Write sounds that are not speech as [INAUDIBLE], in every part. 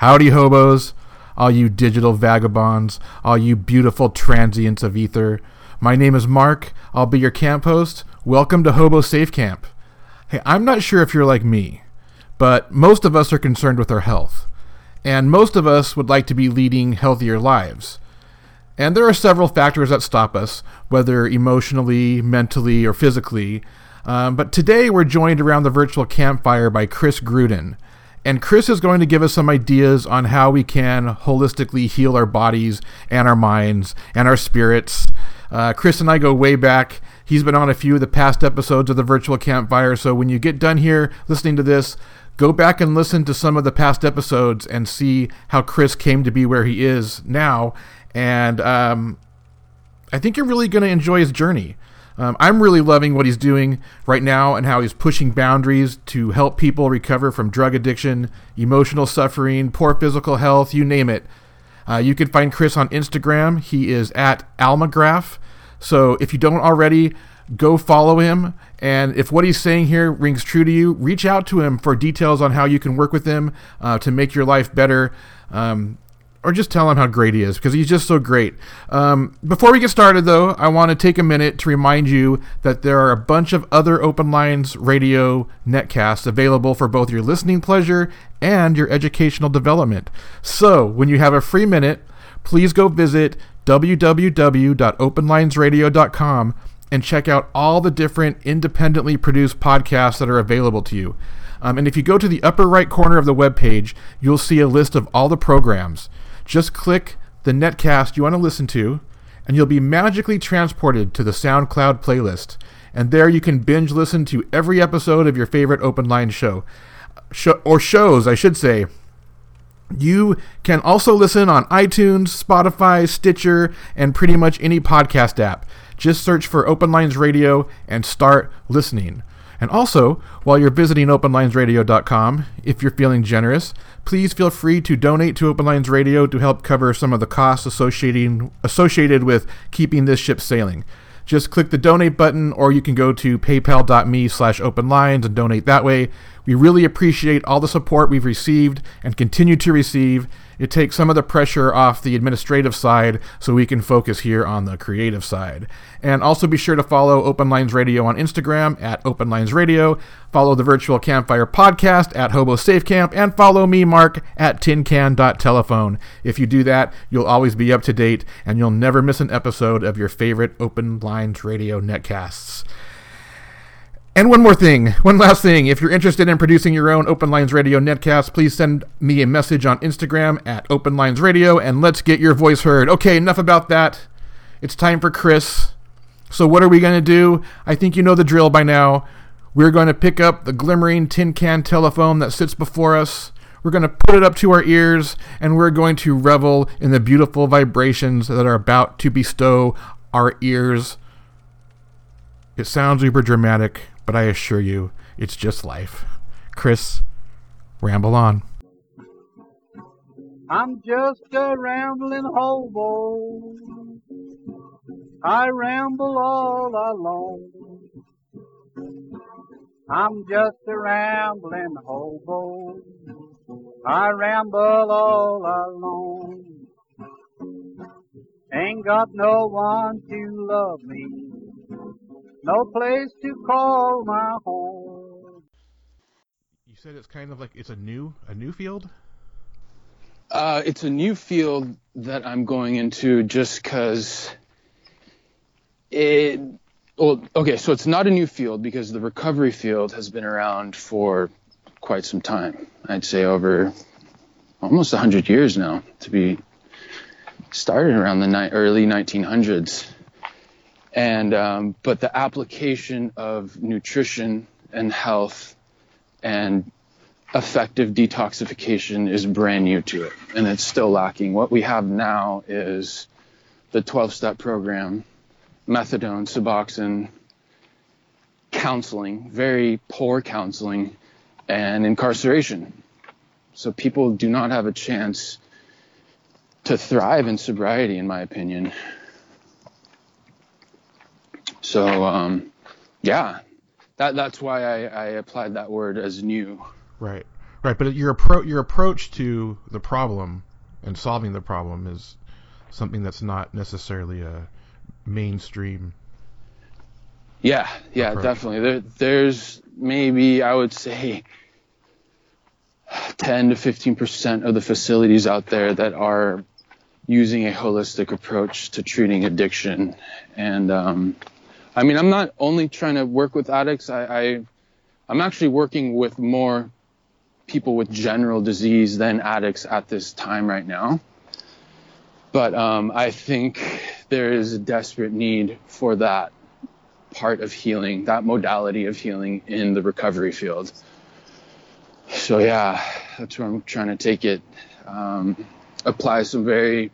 Howdy, hobos, all you digital vagabonds, all you beautiful transients of ether. My name is Mark. I'll be your camp host. Welcome to Hobo Safe Camp. Hey, I'm not sure if you're like me, but most of us are concerned with our health. And most of us would like to be leading healthier lives. And there are several factors that stop us, whether emotionally, mentally, or physically. Um, but today we're joined around the virtual campfire by Chris Gruden. And Chris is going to give us some ideas on how we can holistically heal our bodies and our minds and our spirits. Uh, Chris and I go way back. He's been on a few of the past episodes of the Virtual Campfire. So when you get done here listening to this, go back and listen to some of the past episodes and see how Chris came to be where he is now. And um, I think you're really going to enjoy his journey. Um, I'm really loving what he's doing right now and how he's pushing boundaries to help people recover from drug addiction, emotional suffering, poor physical health, you name it. Uh, you can find Chris on Instagram. He is at Almagraph. So if you don't already, go follow him. And if what he's saying here rings true to you, reach out to him for details on how you can work with him uh, to make your life better. Um, or just tell him how great he is because he's just so great. Um, before we get started, though, I want to take a minute to remind you that there are a bunch of other Open Lines radio netcasts available for both your listening pleasure and your educational development. So, when you have a free minute, please go visit www.openlinesradio.com and check out all the different independently produced podcasts that are available to you. Um, and if you go to the upper right corner of the web page, you'll see a list of all the programs. Just click the netcast you want to listen to, and you'll be magically transported to the SoundCloud playlist. And there you can binge listen to every episode of your favorite open line show. Or shows, I should say. You can also listen on iTunes, Spotify, Stitcher, and pretty much any podcast app. Just search for Open Lines Radio and start listening. And also, while you're visiting openlinesradio.com, if you're feeling generous, please feel free to donate to Open Lines Radio to help cover some of the costs associating, associated with keeping this ship sailing. Just click the donate button, or you can go to paypal.me slash openlines and donate that way. We really appreciate all the support we've received and continue to receive. It takes some of the pressure off the administrative side so we can focus here on the creative side. And also be sure to follow Open Lines Radio on Instagram at Open Lines Radio, follow the Virtual Campfire podcast at Hobo Safe Camp, and follow me, Mark, at tincan.telephone. If you do that, you'll always be up to date and you'll never miss an episode of your favorite Open Lines Radio netcasts. And one more thing, one last thing. If you're interested in producing your own Open Lines Radio netcast, please send me a message on Instagram at Open Lines Radio and let's get your voice heard. Okay, enough about that. It's time for Chris. So, what are we going to do? I think you know the drill by now. We're going to pick up the glimmering tin can telephone that sits before us. We're going to put it up to our ears and we're going to revel in the beautiful vibrations that are about to bestow our ears. It sounds uber dramatic, but I assure you, it's just life. Chris, ramble on. I'm just a rambling hobo. I ramble all alone. I'm just a rambling hobo. I ramble all alone. Ain't got no one to love me no place to call my home. You said it's kind of like it's a new a new field. Uh, it's a new field that I'm going into just because it. Well, okay, so it's not a new field because the recovery field has been around for quite some time. I'd say over almost 100 years now to be started around the ni- early 1900s and um, but the application of nutrition and health and effective detoxification is brand new to it and it's still lacking. What we have now is the 12-step program methadone suboxone counseling very poor counseling and incarceration. So people do not have a chance to thrive in sobriety in my opinion so um, yeah, that that's why I, I applied that word as new. Right, Right, but your appro- your approach to the problem and solving the problem is something that's not necessarily a mainstream. Yeah, yeah, approach. definitely. There, there's maybe I would say 10 to 15 percent of the facilities out there that are using a holistic approach to treating addiction. And um, I mean, I'm not only trying to work with addicts. I, I I'm actually working with more people with general disease than addicts at this time right now. But um, I think there is a desperate need for that part of healing, that modality of healing in the recovery field. So yeah, that's where I'm trying to take it. Um, apply some very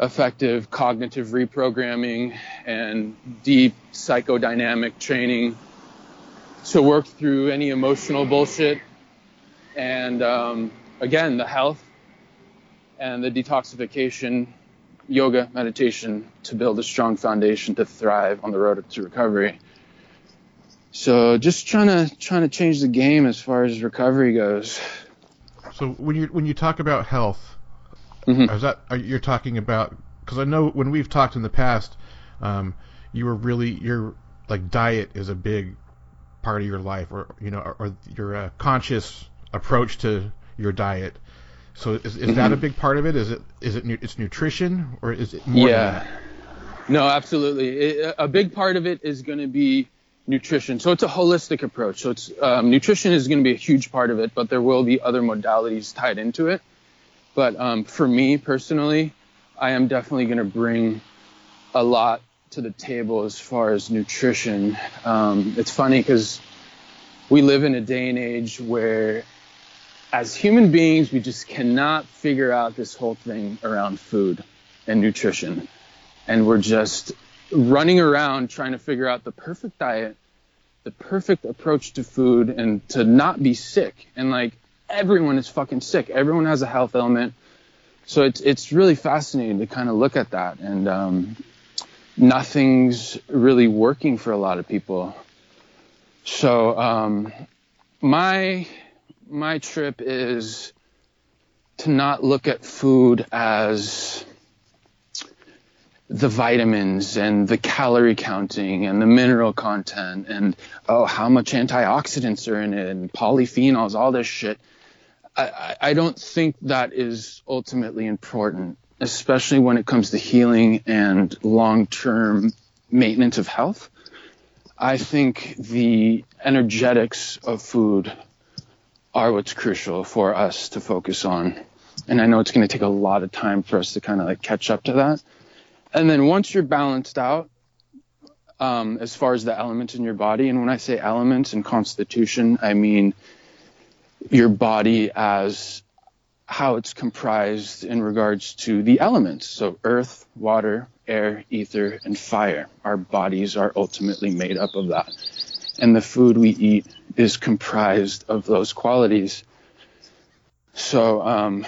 effective cognitive reprogramming and deep psychodynamic training to work through any emotional bullshit. And um, again, the health and the detoxification, yoga, meditation to build a strong foundation to thrive on the road to recovery. So just trying to trying to change the game as far as recovery goes. So when you when you talk about health, Mhm. is that are, you're talking about? Because I know when we've talked in the past, um, you were really your like diet is a big part of your life, or you know, or, or your uh, conscious approach to your diet. So is, is that a big part of it? Is it is it nu- it's nutrition or is it more? yeah. No, absolutely. It, a big part of it is going to be nutrition. So it's a holistic approach. So it's um, nutrition is going to be a huge part of it, but there will be other modalities tied into it. But um, for me personally, I am definitely going to bring a lot to the table as far as nutrition. Um, it's funny because we live in a day and age where, as human beings, we just cannot figure out this whole thing around food and nutrition. And we're just running around trying to figure out the perfect diet, the perfect approach to food, and to not be sick. And like everyone is fucking sick. Everyone has a health ailment. So it's it's really fascinating to kind of look at that, and um, nothing's really working for a lot of people. So um, my my trip is to not look at food as the vitamins and the calorie counting and the mineral content and oh how much antioxidants are in it and polyphenols all this shit. I, I don't think that is ultimately important especially when it comes to healing and long-term maintenance of health. I think the energetics of food are what's crucial for us to focus on. And i know it's going to take a lot of time for us to kind of like catch up to that and then once you're balanced out, um, as far as the elements in your body, and when I say elements and constitution, I mean your body as how it's comprised in regards to the elements. So earth, water, air, ether, and fire. Our bodies are ultimately made up of that. And the food we eat is comprised of those qualities. So, um,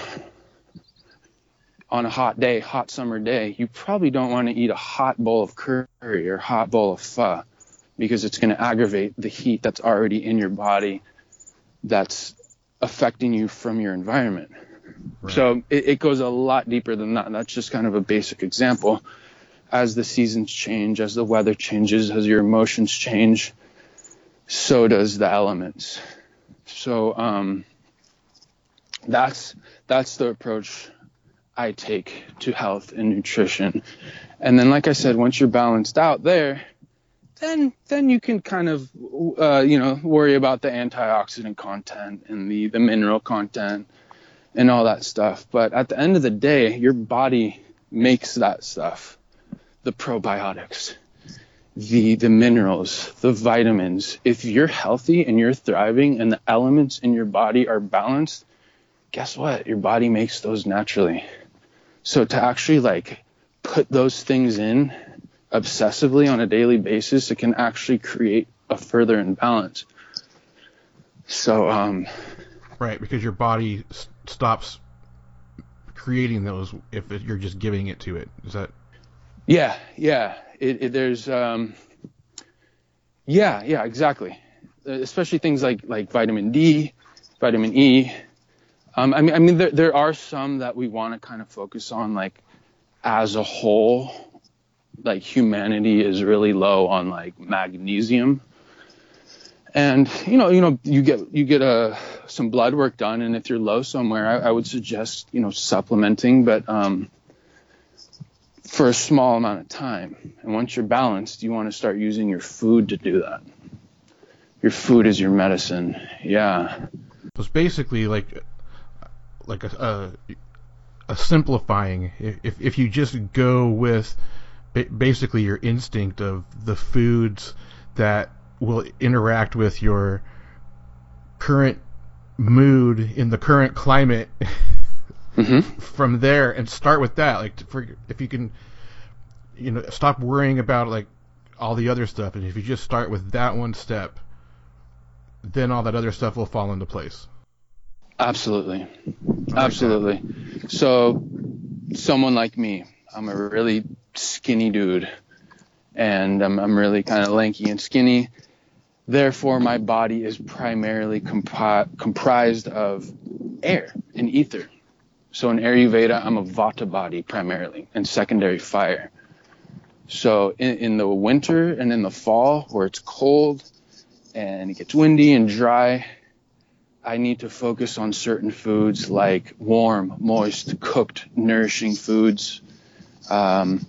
on a hot day, hot summer day, you probably don't want to eat a hot bowl of curry or hot bowl of pho because it's going to aggravate the heat that's already in your body that's affecting you from your environment. So it, it goes a lot deeper than that. That's just kind of a basic example. As the seasons change, as the weather changes, as your emotions change, so does the elements. So um, that's that's the approach I take to health and nutrition. And then, like I said, once you're balanced out there, then then you can kind of uh, you know worry about the antioxidant content and the the mineral content and all that stuff. But at the end of the day, your body makes that stuff, the probiotics, the the minerals, the vitamins. If you're healthy and you're thriving and the elements in your body are balanced, guess what? Your body makes those naturally. So to actually like put those things in obsessively on a daily basis, it can actually create a further imbalance. So um, Right, because your body s- stops creating those if it, you're just giving it to it. Is that yeah, yeah, it, it, there's um, yeah, yeah, exactly. Uh, Especially things like like vitamin D vitamin E. Um, I mean, I mean, there, there are some that we want to kind of focus on, like as a whole, like humanity is really low on like magnesium. And you know, you know, you get you get uh, some blood work done, and if you're low somewhere, I, I would suggest you know supplementing, but um, for a small amount of time. And once you're balanced, you want to start using your food to do that. Your food is your medicine. Yeah. It's basically like like a, a, a simplifying. If if you just go with basically your instinct of the foods that will interact with your current mood in the current climate [LAUGHS] mm-hmm. from there and start with that like for, if you can you know stop worrying about like all the other stuff and if you just start with that one step then all that other stuff will fall into place absolutely absolutely so someone like me i'm a really skinny dude and I'm, I'm really kind of lanky and skinny. Therefore, my body is primarily compi- comprised of air and ether. So in Ayurveda, I'm a Vata body primarily and secondary fire. So in, in the winter and in the fall, where it's cold and it gets windy and dry, I need to focus on certain foods like warm, moist, cooked, nourishing foods. Um,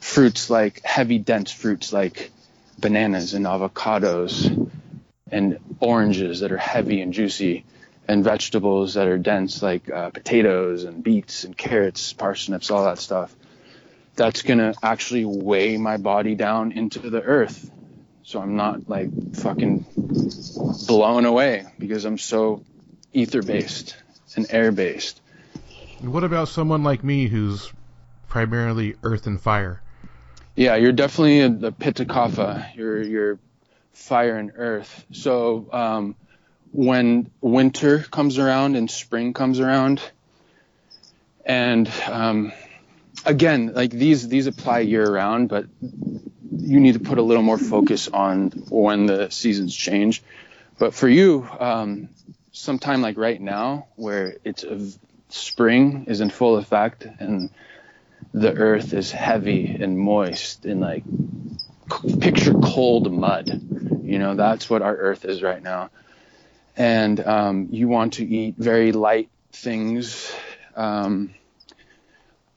fruits like heavy, dense fruits like bananas and avocados and oranges that are heavy and juicy and vegetables that are dense like uh, potatoes and beets and carrots, parsnips, all that stuff. That's going to actually weigh my body down into the earth. So I'm not like fucking blown away because I'm so ether based and air based. What about someone like me who's primarily earth and fire? Yeah, you're definitely a, a Pitta You're you're fire and earth. So um, when winter comes around and spring comes around, and um, again, like these these apply year round, but you need to put a little more focus on when the seasons change. But for you, um, sometime like right now, where it's a, spring is in full effect and the earth is heavy and moist and like picture cold mud. You know, that's what our earth is right now. And um, you want to eat very light things, um,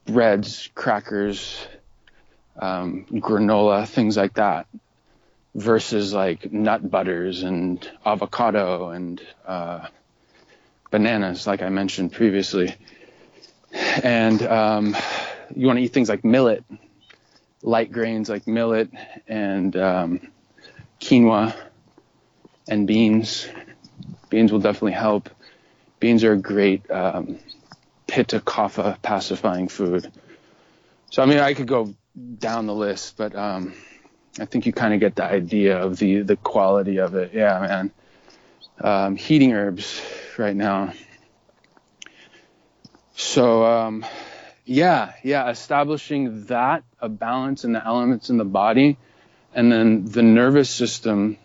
breads, crackers, um, granola, things like that, versus like nut butters and avocado and uh, bananas, like I mentioned previously. And um, you want to eat things like millet, light grains like millet and um, quinoa and beans. Beans will definitely help. Beans are a great um, pitta kapha pacifying food. So I mean, I could go down the list, but um, I think you kind of get the idea of the the quality of it. Yeah, man. Um, heating herbs right now. So um, yeah, yeah, establishing that a balance in the elements in the body, and then the nervous system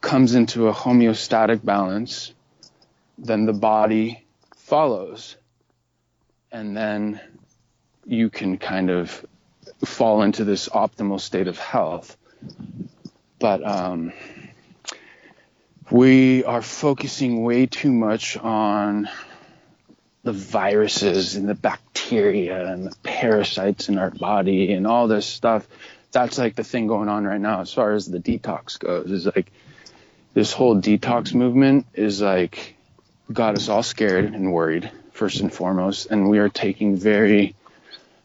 comes into a homeostatic balance, then the body follows, and then you can kind of fall into this optimal state of health. But um, we are focusing way too much on the viruses and the bacteria and the parasites in our body and all this stuff. That's like the thing going on right now as far as the detox goes. Is like this whole detox movement is like got us all scared and worried first and foremost, and we are taking very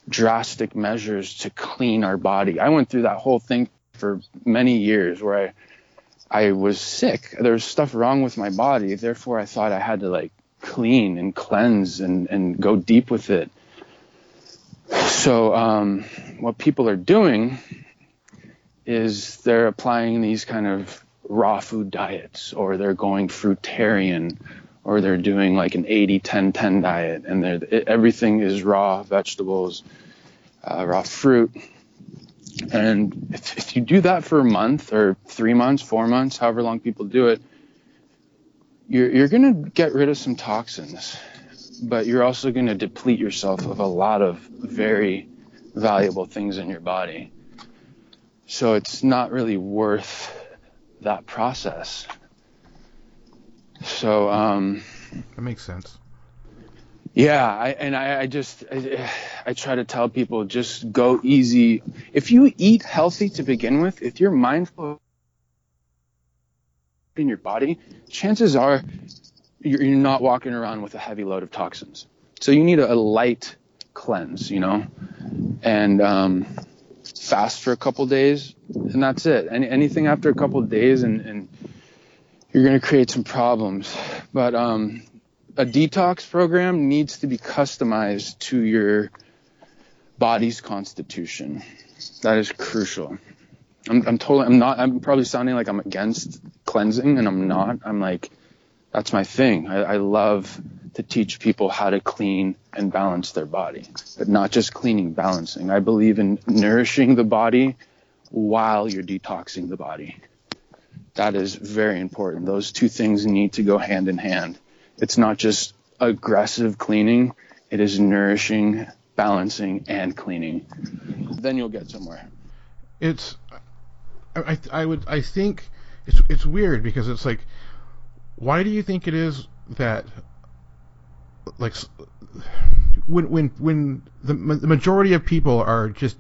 drastic measures to clean our body. I went through that whole thing for many years where I I was sick. There was stuff wrong with my body. Therefore, I thought I had to like clean and cleanse and, and go deep with it. So, um, what people are doing is they're applying these kind of raw food diets, or they're going fruitarian, or they're doing like an 80 10 10 diet, and it, everything is raw vegetables, uh, raw fruit. And if, if you do that for a month or three months, four months, however long people do it, you're you're gonna get rid of some toxins, but you're also gonna deplete yourself of a lot of very valuable things in your body. So it's not really worth that process. So um, that makes sense. Yeah, I, and I, I just I, I, try to tell people just go easy. If you eat healthy to begin with, if you're mindful in your body, chances are you're, you're not walking around with a heavy load of toxins. So you need a, a light cleanse, you know, and um, fast for a couple days, and that's it. Any, anything after a couple days, and, and you're going to create some problems. But um, a detox program needs to be customized to your body's constitution. That is crucial. I'm, I'm totally, I'm not, I'm probably sounding like I'm against cleansing and I'm not. I'm like, that's my thing. I, I love to teach people how to clean and balance their body, but not just cleaning, balancing. I believe in nourishing the body while you're detoxing the body. That is very important. Those two things need to go hand in hand. It's not just aggressive cleaning, it is nourishing, balancing, and cleaning. Then you'll get somewhere. It's, I, I would, I think it's, it's weird because it's like, why do you think it is that, like, when, when, when the, the majority of people are just,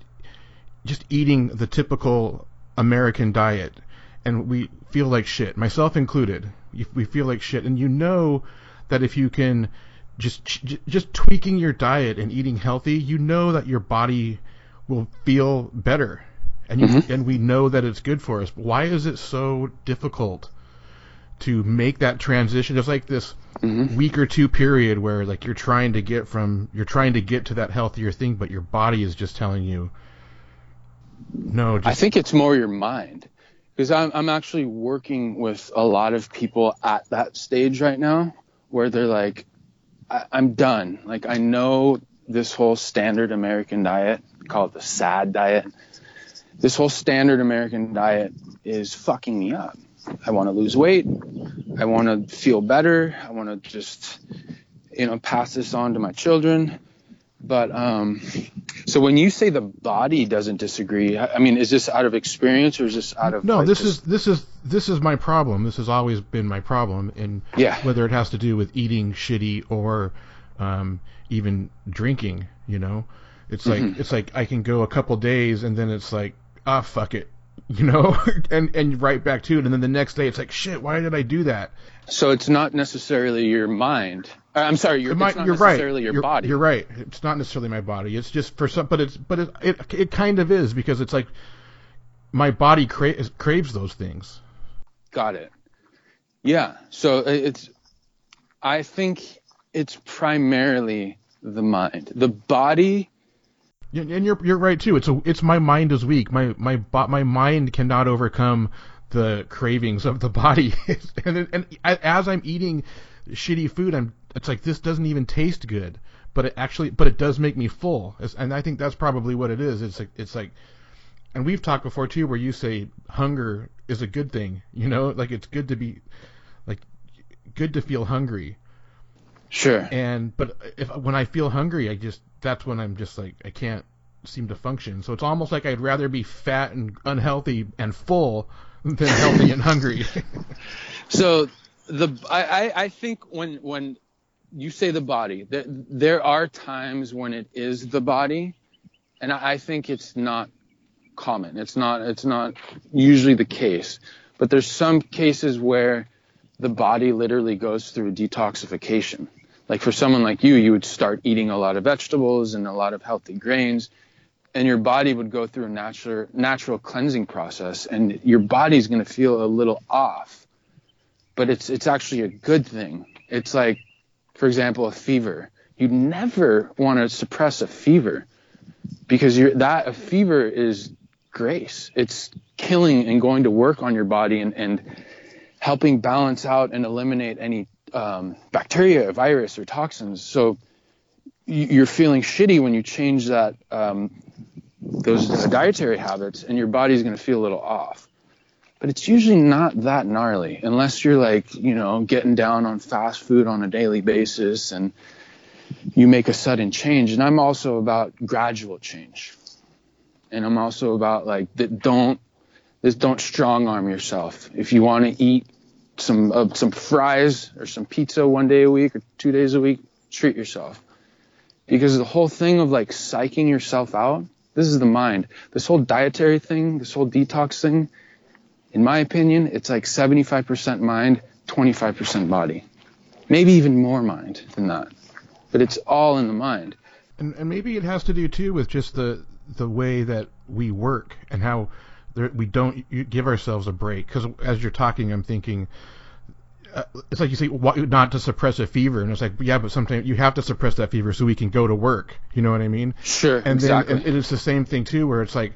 just eating the typical American diet, and we feel like shit, myself included. We feel like shit, and you know that if you can just just tweaking your diet and eating healthy, you know that your body will feel better, and you, mm-hmm. and we know that it's good for us. But why is it so difficult to make that transition? There's like this mm-hmm. week or two period where like you're trying to get from you're trying to get to that healthier thing, but your body is just telling you no. Just... I think it's more your mind because I'm I'm actually working with a lot of people at that stage right now where they're like, I, am done. Like I know this whole standard American diet, call it the SAD diet. This whole standard American diet is fucking me up. I want to lose weight. I want to feel better. I want to just, you know, pass this on to my children. But um, so when you say the body doesn't disagree, I mean, is this out of experience or is this out of no? Like, this is this is this is my problem. This has always been my problem, and yeah. whether it has to do with eating shitty or um, even drinking, you know, it's like mm-hmm. it's like I can go a couple days and then it's like ah fuck it, [LAUGHS] you know, and and right back to it, and then the next day it's like shit, why did I do that? So it's not necessarily your mind I'm sorry, you're, might, you're right. Your you're, body. You're right. It's not necessarily my body. It's just for some, but it's but it it, it kind of is because it's like my body cra- craves those things. Got it. Yeah. So uh, it's I think it's primarily the mind. The body. And you're you're right too. It's a it's my mind is weak. My my my mind cannot overcome the cravings of the [LAUGHS] body. and and as I'm eating shitty food, I'm it's like this doesn't even taste good, but it actually but it does make me full. It's, and I think that's probably what it is. It's like it's like and we've talked before too where you say hunger is a good thing, you know? Like it's good to be like good to feel hungry. Sure. And but if when I feel hungry, I just that's when I'm just like I can't seem to function. So it's almost like I'd rather be fat and unhealthy and full than healthy and hungry. [LAUGHS] so the I, I think when when you say the body, there, there are times when it is the body, and I, I think it's not common. It's not it's not usually the case, but there's some cases where the body literally goes through detoxification. Like for someone like you, you would start eating a lot of vegetables and a lot of healthy grains, and your body would go through a natural natural cleansing process, and your body's going to feel a little off but it's it's actually a good thing. It's like, for example, a fever. You never want to suppress a fever because that a fever is grace. It's killing and going to work on your body and, and helping balance out and eliminate any um, bacteria, virus, or toxins. So you're feeling shitty when you change that um, those dietary habits, and your body's going to feel a little off. But it's usually not that gnarly unless you're like, you know, getting down on fast food on a daily basis and you make a sudden change. And I'm also about gradual change. And I'm also about like that don't this don't strong arm yourself. If you want to eat some uh, some fries or some pizza one day a week or two days a week, treat yourself. Because the whole thing of like psyching yourself out, this is the mind. This whole dietary thing, this whole detox thing, in my opinion, it's like 75% mind, 25% body. Maybe even more mind than that. But it's all in the mind. And, and maybe it has to do too with just the the way that we work and how there, we don't give ourselves a break. Because as you're talking, I'm thinking, uh, it's like you say, not to suppress a fever, and it's like, yeah, but sometimes you have to suppress that fever so we can go to work. You know what I mean? Sure. And exactly. then and it's the same thing too, where it's like,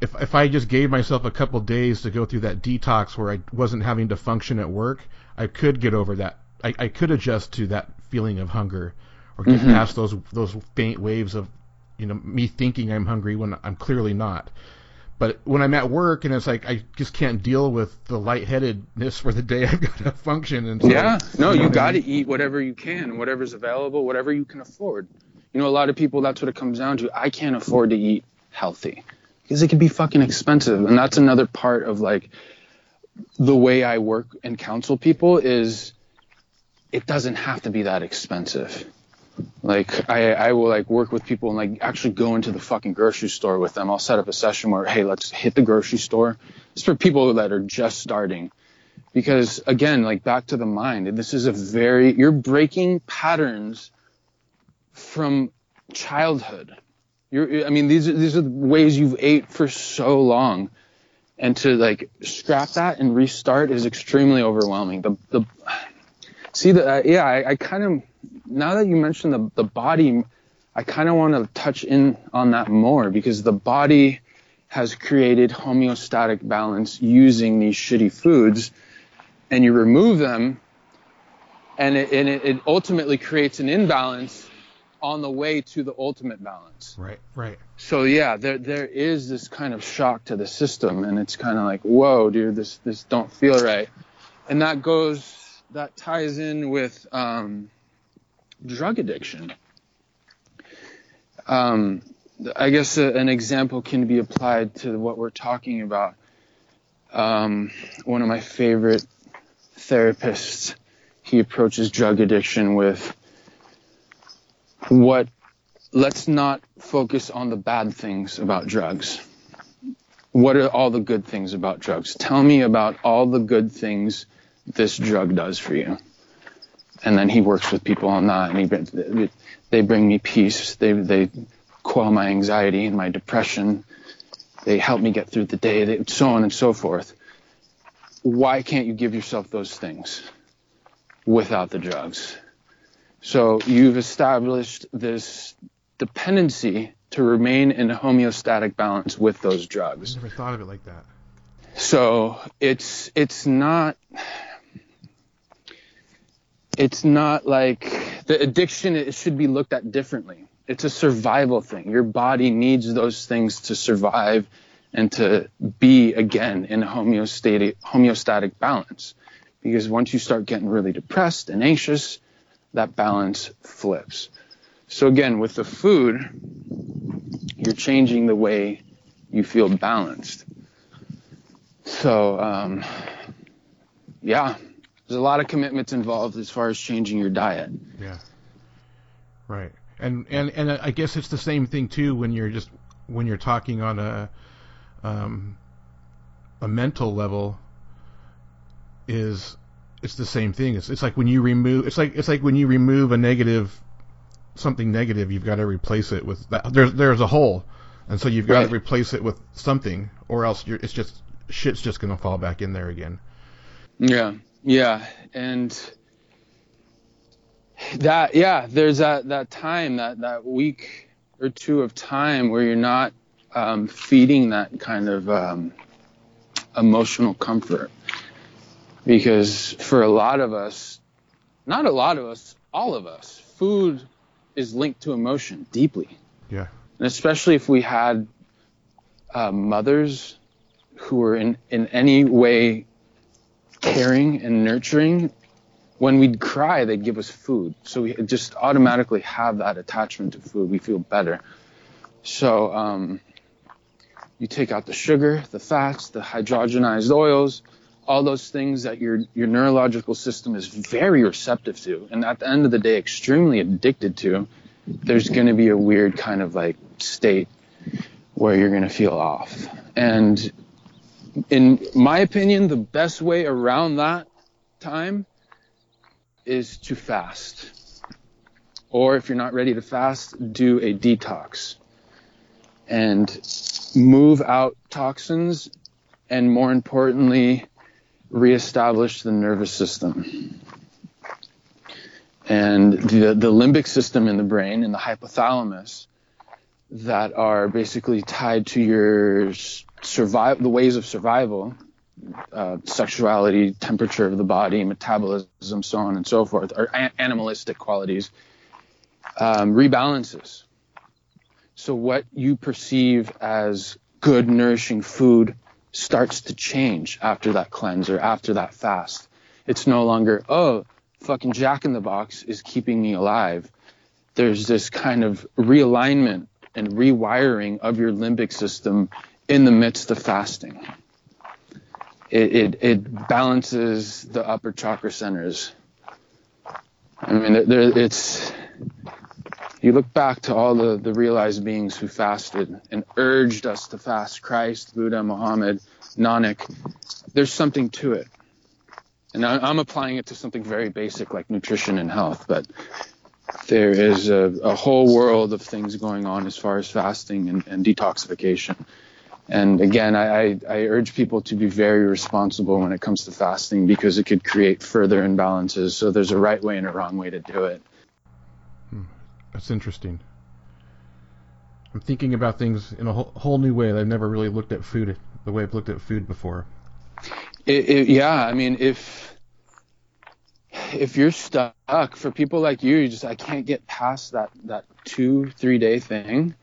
if if I just gave myself a couple days to go through that detox where I wasn't having to function at work, I could get over that. I, I could adjust to that feeling of hunger, or get mm-hmm. past those those faint waves of, you know, me thinking I'm hungry when I'm clearly not. But when I'm at work and it's like I just can't deal with the lightheadedness for the day, [LAUGHS] I've got to function. And so, yeah, no, you, know you got to eat whatever you can, whatever's available, whatever you can afford. You know, a lot of people that's what it comes down to. I can't afford to eat healthy because it can be fucking expensive, and that's another part of like the way I work and counsel people is it doesn't have to be that expensive. Like I, I will like work with people and like actually go into the fucking grocery store with them. I'll set up a session where, hey, let's hit the grocery store. It's for people that are just starting. Because again, like back to the mind, this is a very, you're breaking patterns from childhood. You're, I mean, these are, these are the ways you've ate for so long. And to like scrap that and restart is extremely overwhelming. The, the, see the, uh, yeah, I, I kind of, now that you mentioned the, the body, I kind of want to touch in on that more because the body has created homeostatic balance using these shitty foods and you remove them and it, and it, it ultimately creates an imbalance on the way to the ultimate balance. Right, right. So yeah, there there is this kind of shock to the system and it's kind of like, whoa, dude, this this don't feel right. And that goes that ties in with um, drug addiction. Um, I guess a, an example can be applied to what we're talking about. Um, one of my favorite therapists, he approaches drug addiction with what, let's not focus on the bad things about drugs. What are all the good things about drugs? Tell me about all the good things this drug does for you and then he works with people on that, and he they bring me peace. They they quell my anxiety and my depression. They help me get through the day, they, so on and so forth. Why can't you give yourself those things without the drugs? So you've established this dependency to remain in homeostatic balance with those drugs. I never thought of it like that. So it's it's not it's not like the addiction it should be looked at differently it's a survival thing your body needs those things to survive and to be again in a homeostatic homeostatic balance because once you start getting really depressed and anxious that balance flips so again with the food you're changing the way you feel balanced so um, yeah there's a lot of commitments involved as far as changing your diet. Yeah. Right. And and and I guess it's the same thing too when you're just when you're talking on a um, a mental level is it's the same thing. It's it's like when you remove it's like it's like when you remove a negative something negative, you've got to replace it with that. There's there's a hole, and so you've got right. to replace it with something, or else it's just shit's just gonna fall back in there again. Yeah. Yeah, and that yeah, there's that that time that that week or two of time where you're not um, feeding that kind of um, emotional comfort, because for a lot of us, not a lot of us, all of us, food is linked to emotion deeply. Yeah, and especially if we had uh, mothers who were in, in any way caring and nurturing, when we'd cry, they'd give us food. So we just automatically have that attachment to food. We feel better. So um, you take out the sugar, the fats, the hydrogenized oils, all those things that your your neurological system is very receptive to, and at the end of the day, extremely addicted to. There's going to be a weird kind of like state where you're going to feel off. And in my opinion, the best way around that time is to fast. Or if you're not ready to fast, do a detox and move out toxins and more importantly, reestablish the nervous system. And the, the limbic system in the brain and the hypothalamus that are basically tied to your survive the ways of survival, uh, sexuality, temperature of the body, metabolism, so on and so forth, or a- animalistic qualities, um, rebalances. So what you perceive as good, nourishing food starts to change after that cleanse or after that fast. It's no longer, oh, fucking Jack in the Box is keeping me alive. There's this kind of realignment and rewiring of your limbic system in the midst of fasting. It, it, it balances the upper chakra centers. I mean, there, it's you look back to all the, the realized beings who fasted and urged us to fast Christ, Buddha, Muhammad, Nanak. There's something to it. And I, am applying it to something very basic like nutrition and health, but there is a, a whole world of things going on as far as fasting and, and detoxification. And again, I, I, I, urge people to be very responsible when it comes to fasting because it could create further imbalances. So there's a right way and a wrong way to do it. That's interesting. I'm thinking about things in a whole, whole new way. I've never really looked at food the way I've looked at food before. It, it, yeah, I mean, if if you're stuck for people like you, you just I can't get past that that two three day thing.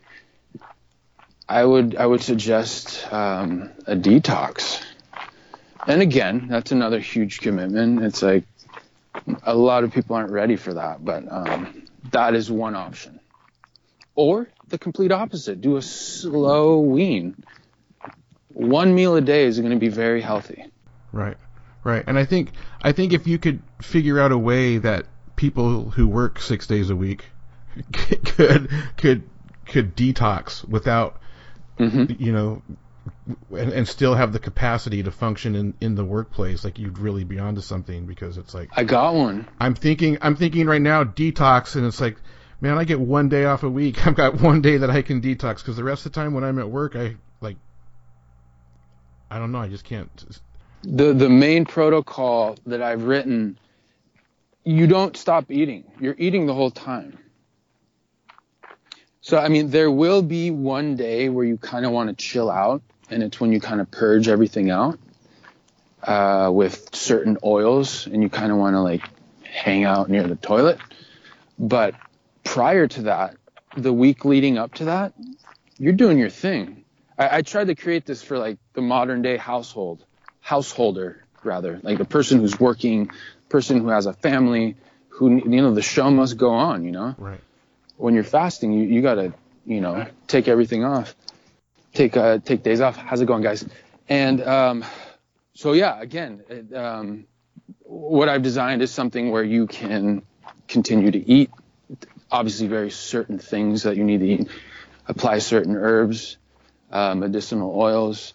I would I would suggest um, a detox. And again, that's another huge commitment. It's like a lot of people aren't ready for that, but um, that is one option. Or the complete opposite. Do a slow wean. One meal a day is going to be very healthy. Right. Right. And I think I think if you could figure out a way that people who work 6 days a week [LAUGHS] could could could detox without mm-hmm. you know and, and, still have the capacity to function in, in the workplace, like you'd really be onto something because it's like I got one. I'm thinking I'm thinking right now detox, and it's like, man, I get one day off a week. [LAUGHS] I've got one day that I can detox because the rest of the time when I'm at work, I like, I don't know, I just can't. The the main protocol that I've written, you don't stop eating. You're eating the whole time. So I mean, there will be one day where you kind of want to chill out and it's when you kind of purge everything out uh, with certain oils, and you kind of want to like hang out near the toilet. But prior to that, the week leading up to that, you're doing your thing. I, I tried to create this for like the modern day household, householder rather, like a person who's working, person who has a family, who you know the show must go on. You know, right. When you're fasting, you you gotta you know take everything off take uh, take days off. How's it going, guys? And um, so yeah, again, it, um, what I've designed is something where you can continue to eat. Obviously, very certain things that you need to eat. Apply certain herbs, uh, medicinal oils,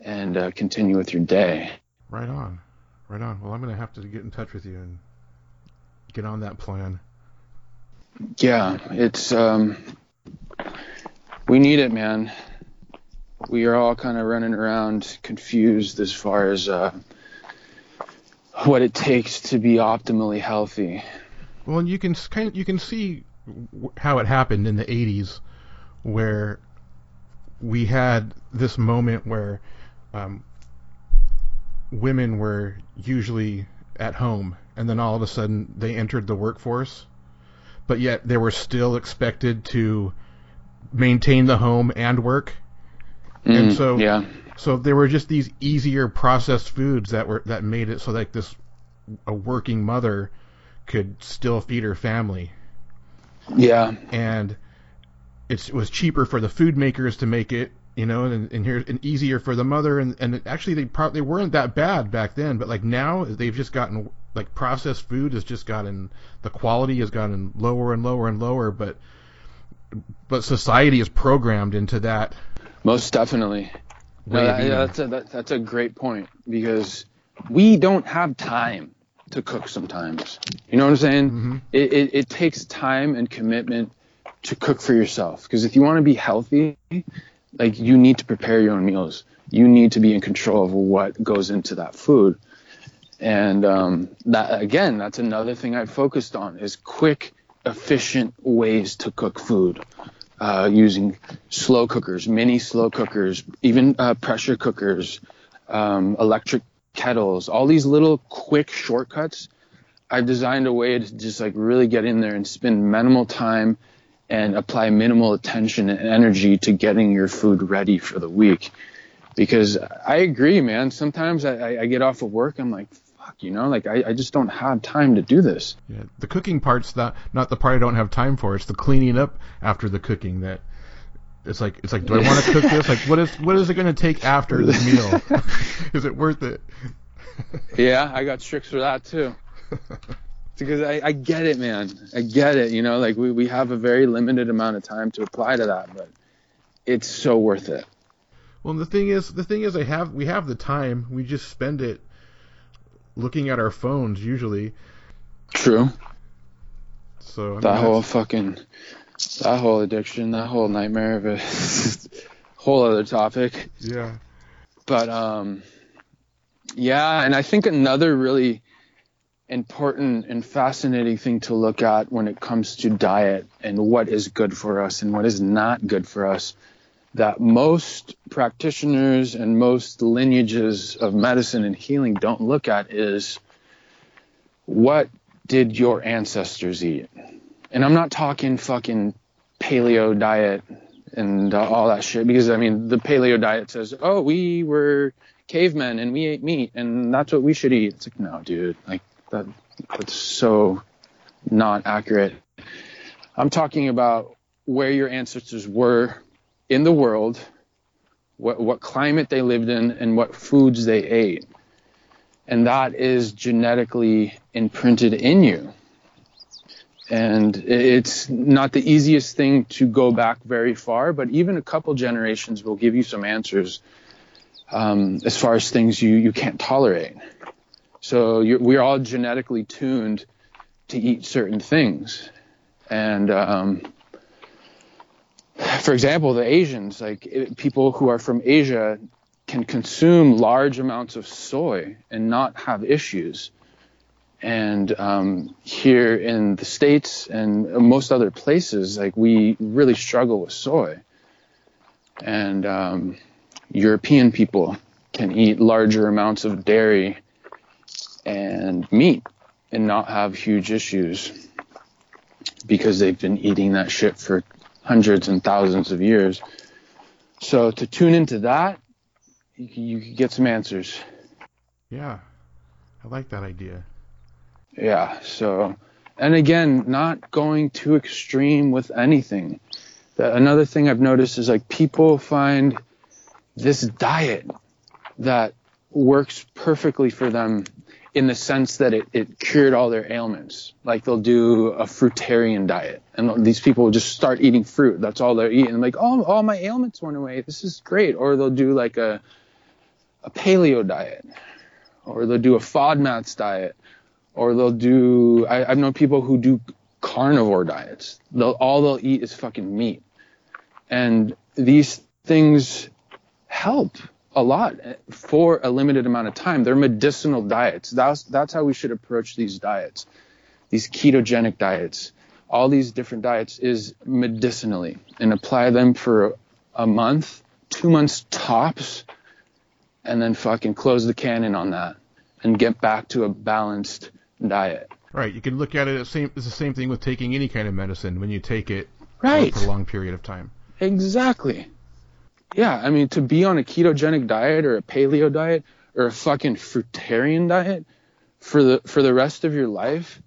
and uh, continue with your day. Right on, right on. Well, I'm going to have to get in touch with you and get on that plan. Yeah, it's um, we need it, man we are all kind of running around confused as far as uh, what it takes to be optimally healthy. Well, you can kind of, you can see how it happened in the '80s, where we had this moment where um, women were usually at home, and then all of a sudden they entered the workforce, but yet they were still expected to maintain the home and work Mm, and so, yeah. So there were just these easier processed foods that were that made it so like this a working mother could still feed her family. Yeah. And it's, it was cheaper for the food makers to make it, you know, and, and here and easier for the mother and and actually they probably weren't that bad back then, but like now they've just gotten like processed food has just gotten the quality has gotten lower and lower and lower, but but society is programmed into that. Most definitely. No, that, yeah, that's a that, that's a great point because we don't have time to cook sometimes. You know what I'm saying? Mm-hmm. It, it, it takes time and commitment to cook for yourself because if you want to be healthy, like you need to prepare your own meals. You need to be in control of what goes into that food. And um, that again, that's another thing I focused on is quick, efficient ways to cook food uh, using slow cookers, mini slow cookers, even uh, pressure cookers, um, electric kettles, all these little quick shortcuts. I've designed a way to just like really get in there and spend minimal time and apply minimal attention and energy to getting your food ready for the week. Because I agree, man. Sometimes I, I get off of work, I'm like, fuck, you know, like I, I just don't have time to do this. Yeah, the cooking part's not not the part I don't have time for. It's the cleaning up after the cooking that it's like it's like do I want to [LAUGHS] cook this? Like what is what is it going to take after the meal? [LAUGHS] is it worth it? yeah, I got tricks for that too. [LAUGHS] because I, I get it, man. I get it. You know, like we, we have a very limited amount of time to apply to that, but it's so worth it. Well, the thing is, the thing is, I have we have the time. We just spend it looking at our phones usually. True. So I mean, that whole fucking that whole addiction, that whole nightmare of a [LAUGHS] whole other topic. Yeah. But um yeah, and I think another really important and fascinating thing to look at when it comes to diet and what is good for us and what is not good for us that most practitioners and most lineages of medicine and healing don't look at is what did your ancestors eat? And I'm not talking fucking paleo diet and uh, all that shit because I mean the paleo diet says, "Oh, we were cavemen and we ate meat and that's what we should eat." It's like, "No, dude. Like that that's so not accurate." I'm talking about where your ancestors were in the world, what, what climate they lived in, and what foods they ate. And that is genetically imprinted in you. And it's not the easiest thing to go back very far, but even a couple generations will give you some answers um, as far as things you, you can't tolerate. So we're all genetically tuned to eat certain things. And um, for example, the Asians, like it, people who are from Asia, can consume large amounts of soy and not have issues. And um, here in the states and most other places, like we really struggle with soy. And um, European people can eat larger amounts of dairy and meat and not have huge issues because they've been eating that shit for hundreds and thousands of years. So to tune into that, you, you get some answers. Yeah, I like that idea. Yeah. So, and again, not going too extreme with anything. another thing I've noticed is like people find this diet that works perfectly for them in the sense that it, it cured all their ailments. Like they'll do a fruitarian diet and these people will just start eating fruit. That's all they're eating. Like, oh, all my ailments went away. This is great. Or they'll do like a, a paleo diet or they'll do a FODMAPs diet or they'll do, I, I've known people who do carnivore diets. They'll, all they'll eat is fucking meat. And these things help a lot for a limited amount of time. They're medicinal diets. That's that's how we should approach these diets. These ketogenic diets, all these different diets is medicinally and apply them for a month, 2 months tops and then fucking close the cannon on that and get back to a balanced diet. Right, you can look at it as same it's the same thing with taking any kind of medicine when you take it right. for a long period of time. Exactly yeah, I mean, to be on a ketogenic diet or a paleo diet or a fucking fruitarian diet for the for the rest of your life,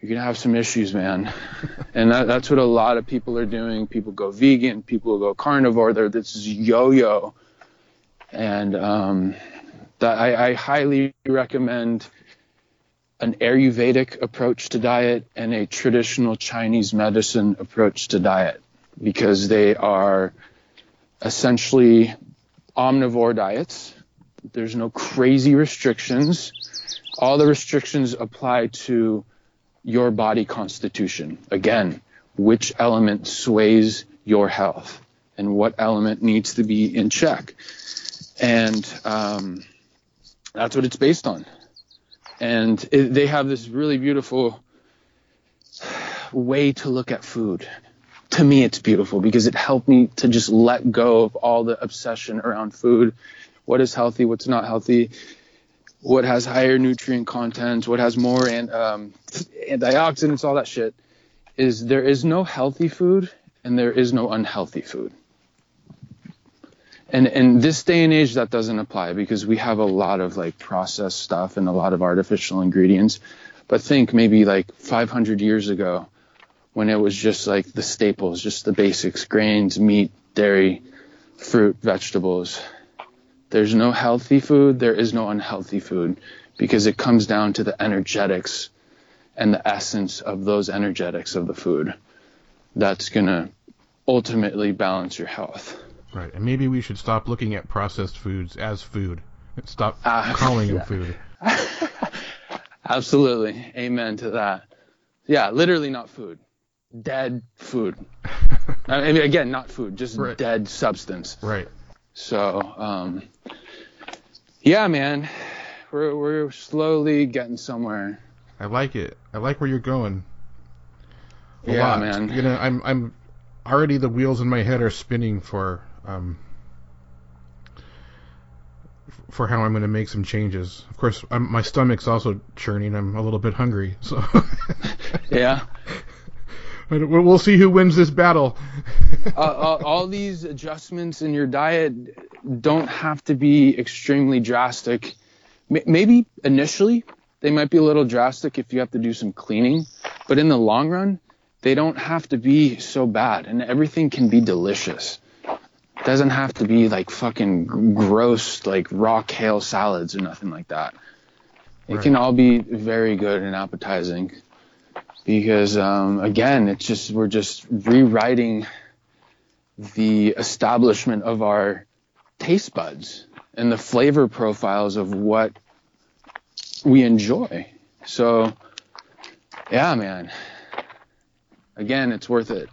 you're gonna have some issues, man. [LAUGHS] and that, that's what a lot of people are doing. People go vegan, people go carnivore. They're this is yo-yo, and um, that I, I highly recommend an Ayurvedic approach to diet and a traditional Chinese medicine approach to diet because they are essentially omnivore diets. There's no crazy restrictions. All the restrictions apply to your body constitution. Again, which element sways your health and what element needs to be in check. And um, that's what it's based on. And it, they have this really beautiful way to look at food to me it's beautiful because it helped me to just let go of all the obsession around food. What is healthy? What's not healthy? What has higher nutrient content? What has more and um, antioxidants? All that shit. Is there is no healthy food and there is no unhealthy food. And in this day and age that doesn't apply because we have a lot of like processed stuff and a lot of artificial ingredients. But think maybe like 500 years ago when it was just like the staples, just the basics, grains, meat, dairy, fruit, vegetables. There's no healthy food, there is no unhealthy food because it comes down to the energetics and the essence of those energetics of the food. That's going to ultimately balance your health. Right. And maybe we should stop looking at processed foods as food. Stop uh, calling them [LAUGHS] food. Absolutely. Amen to that. Yeah, literally not food dead food. [LAUGHS] I mean, again, not food, just right. dead substance. Right. So, um, yeah, man, we're we're slowly getting somewhere. I like it. I like where you're going. A yeah, lot. man. You know, I'm I'm already the wheels in my head are spinning for um for how I'm going to make some changes. Of course, I'm, my stomach's also churning. I'm a little bit hungry, so. [LAUGHS] yeah. [LAUGHS] But we'll see who wins this battle. [LAUGHS] uh, uh, all these adjustments in your diet don't have to be extremely drastic. M- maybe initially they might be a little drastic if you have to do some cleaning, but in the long run, they don't have to be so bad, and everything can be delicious. It doesn't have to be like fucking gross, like raw kale salads or nothing like that. It right. can all be very good and appetizing because um, again, it's just we're just rewriting the establishment of our taste buds and the flavor profiles of what we enjoy. So, yeah, man. Again, it's worth it.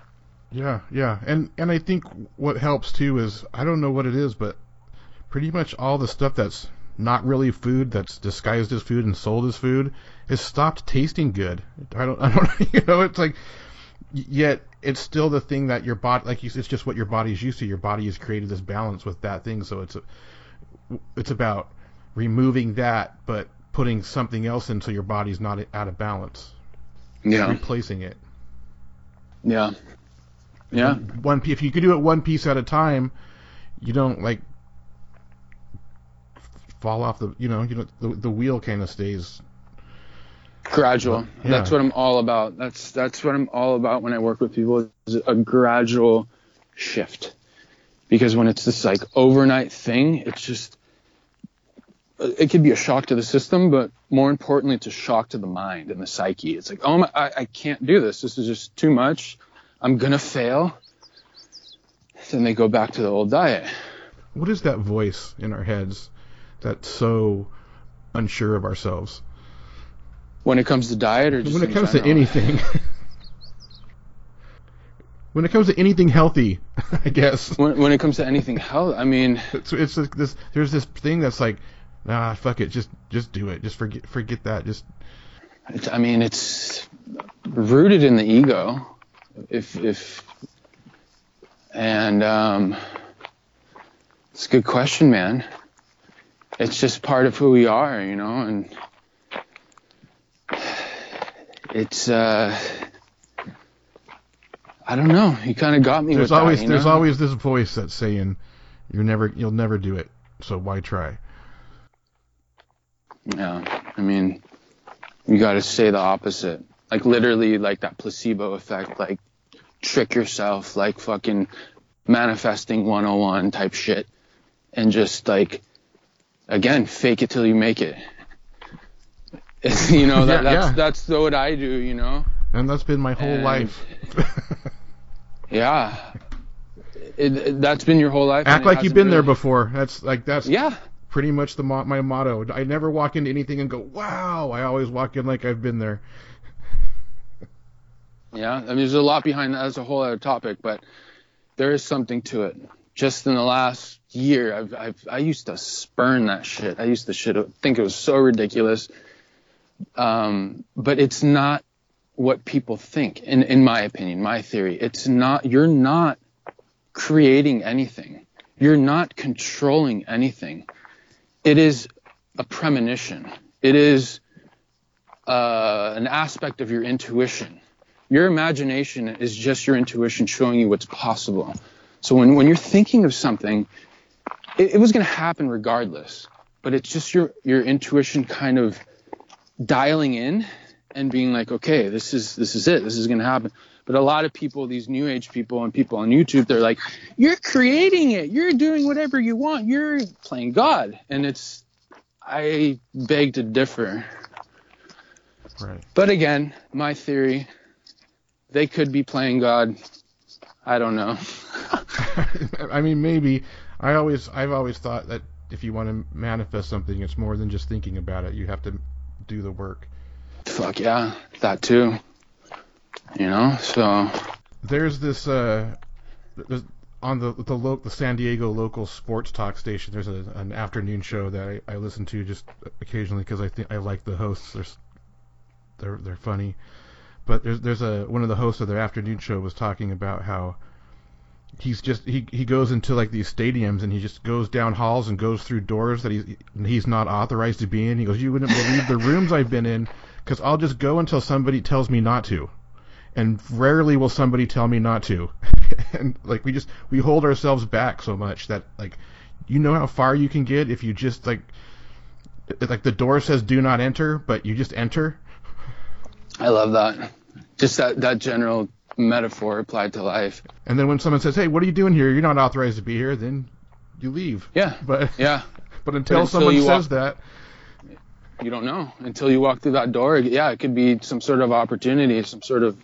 Yeah, yeah, and and I think what helps too is I don't know what it is, but pretty much all the stuff that's not really food that's disguised as food and sold as food has stopped tasting good. I don't, I don't, [LAUGHS] you know, it's like, yet it's still the thing that your body, like you, it's just what your body's used to. Your body has created this balance with that thing, so it's, a, it's about removing that, but putting something else in so your body's not out of balance. Yeah. Replacing it. Yeah. Yeah. One if you could do it one piece at a time, you don't like fall off the you know you know the, the wheel kind of stays gradual. Yeah. that's what i'm all about. That's that's what i'm all about when i work with people is a gradual shift. Because when it's this like overnight thing it's just uh, it could be a shock to the system but more importantly it's a shock to the mind and the psyche. It's like oh my i, I can't do this. This is just too much. I'm gonna fail. Then they go back to the old diet. What is that voice in our heads that's so unsure of ourselves? When it comes to diet, or when it comes to anything. [LAUGHS] when it comes to anything healthy, [LAUGHS] I guess. When, when it comes to anything health, I mean, it's, it's like this. There's this thing that's like, nah, fuck it, just just do it, just forget forget that, just. It's, I mean, it's rooted in the ego. If if and um, it's a good question, man it's just part of who we are, you know, and it's uh I don't know. He kind of got me. There's with always that, there's know? always this voice that's saying you're never you'll never do it. So why try? Yeah, I mean, you got to say the opposite. Like literally, like that placebo effect. Like trick yourself, like fucking manifesting 101 type shit, and just like again, fake it till you make it. [LAUGHS] you know, that, Yeah, that's yeah. that's what I do. You know. And that's been my whole And- life. [LAUGHS] Yeah. It, it- that's been your whole life. Act like you've been there before. That's like that's Yeah. pretty much the mo- my motto. I never walk into anything and go, "Wow!" I always walk in like I've been there. [LAUGHS] Yeah, I mean, there's a lot behind that. That's a whole other topic, but there is something to it. Just in the last year, I've, I've I used to spurn that shit. I used to shit, think it was so ridiculous. Um, but it's not what people think. In in my opinion, my theory, it's not. You're not creating anything. You're not controlling anything. It is a premonition. It is uh, an aspect of your intuition your imagination is just your intuition showing you what's possible. So when, when you're thinking of something, it, it was going to happen regardless, but it's just your, your intuition kind of dialing in and being like, okay, this is, this is it. This is going to happen. But a lot of people, these new age people and people on YouTube, they're like, you're creating it. You're doing whatever you want. You're playing God. And it's, I beg to differ. Right. But again, my theory, they could be playing God. I don't know. [LAUGHS] I mean, maybe. I always, I've always thought that if you want to manifest something, it's more than just thinking about it. You have to do the work. Fuck yeah, that too. You know, so There's this uh, there's, on the the lo- the San Diego local sports talk station. There's a, an afternoon show that I, I listen to just occasionally because I think I like the hosts. They're they're they're funny. But there's there's a one of the hosts of their afternoon show was talking about how he's just he he goes into like these stadiums and he just goes down halls and goes through doors that he's he's not authorized to be in. He goes, you wouldn't believe the rooms I've been in because I'll just go until somebody tells me not to, and rarely will somebody tell me not to. [LAUGHS] and like we just we hold ourselves back so much that like you know how far you can get if you just like like the door says do not enter, but you just enter. I love that. Just that that general metaphor applied to life. And then when someone says, "Hey, what are you doing here? You're not authorized to be here," then you leave. Yeah, But [LAUGHS] yeah. [LAUGHS] but until, But until someone says walk- that, You don't know until you walk through that door. Yeah, it could be some sort of opportunity, some sort of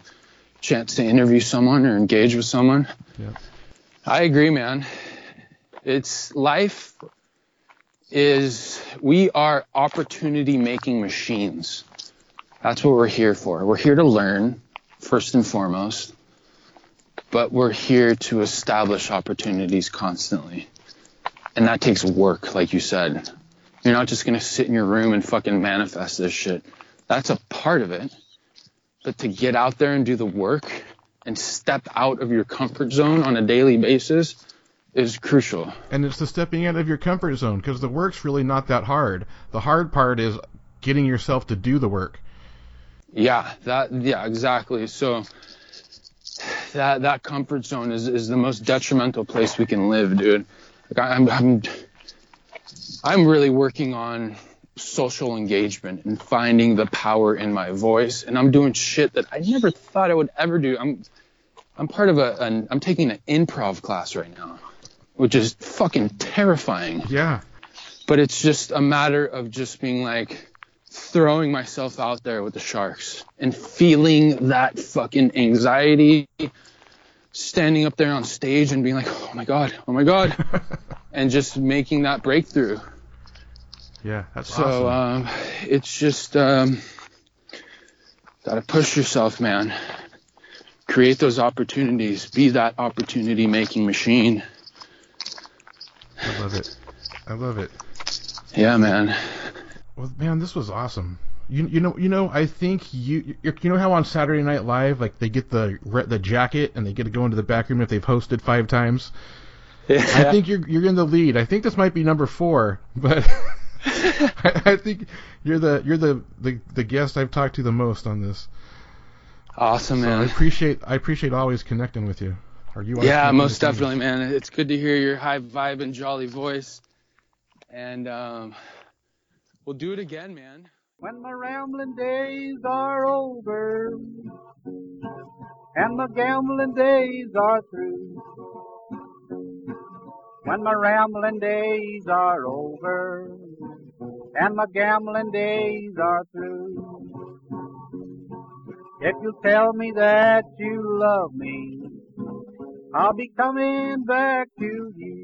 chance to interview someone or engage with someone. Yeah. I agree, man. It's life is we are opportunity making machines. That's what we're here for. We're here to learn first and foremost, but we're here to establish opportunities constantly. And that takes work, like you said. You're not just going to sit in your room and fucking manifest this shit. That's a part of it. But to get out there and do the work and step out of your comfort zone on a daily basis is crucial. and it's the stepping out of your comfort zone because the work's really not that hard. The hard part is getting yourself to do the work. Yeah, that yeah, exactly. So that that comfort zone is, is the most detrimental place we can live, dude. Like I, I'm I'm I'm really working on social engagement and finding the power in my voice, and I'm doing shit that I never thought I would ever do. I'm I'm part of a an, I'm taking an improv class right now, which is fucking terrifying Yeah. but it's just a matter of just being like throwing myself out there with the sharks and feeling that fucking anxiety standing up there on stage and being like oh my god oh my god [LAUGHS] and just making that breakthrough Yeah, that's so awesome. um, it's just um, gotta push yourself man create those opportunities be that opportunity making machine I love it. I love it. yeah man Well, man, this was awesome. You you know you know I think you you know how on Saturday Night Live like they get the the jacket and they get to go into the back room if they've hosted five times. Yeah. I think you're you're in the lead. I think this might be number four, but [LAUGHS] I, I think you're the you're the, the the guest I've talked to the most on this. Awesome, So man. I appreciate I appreciate always connecting with you. Or you Yeah, most definitely, man. It's good to hear your high vibe and jolly voice. And um, we'll do it again, man. When my rambling days are over and my gambling days are through. When my rambling days are over and my gambling days are through. If you tell me that you love me, I'll be coming back to you.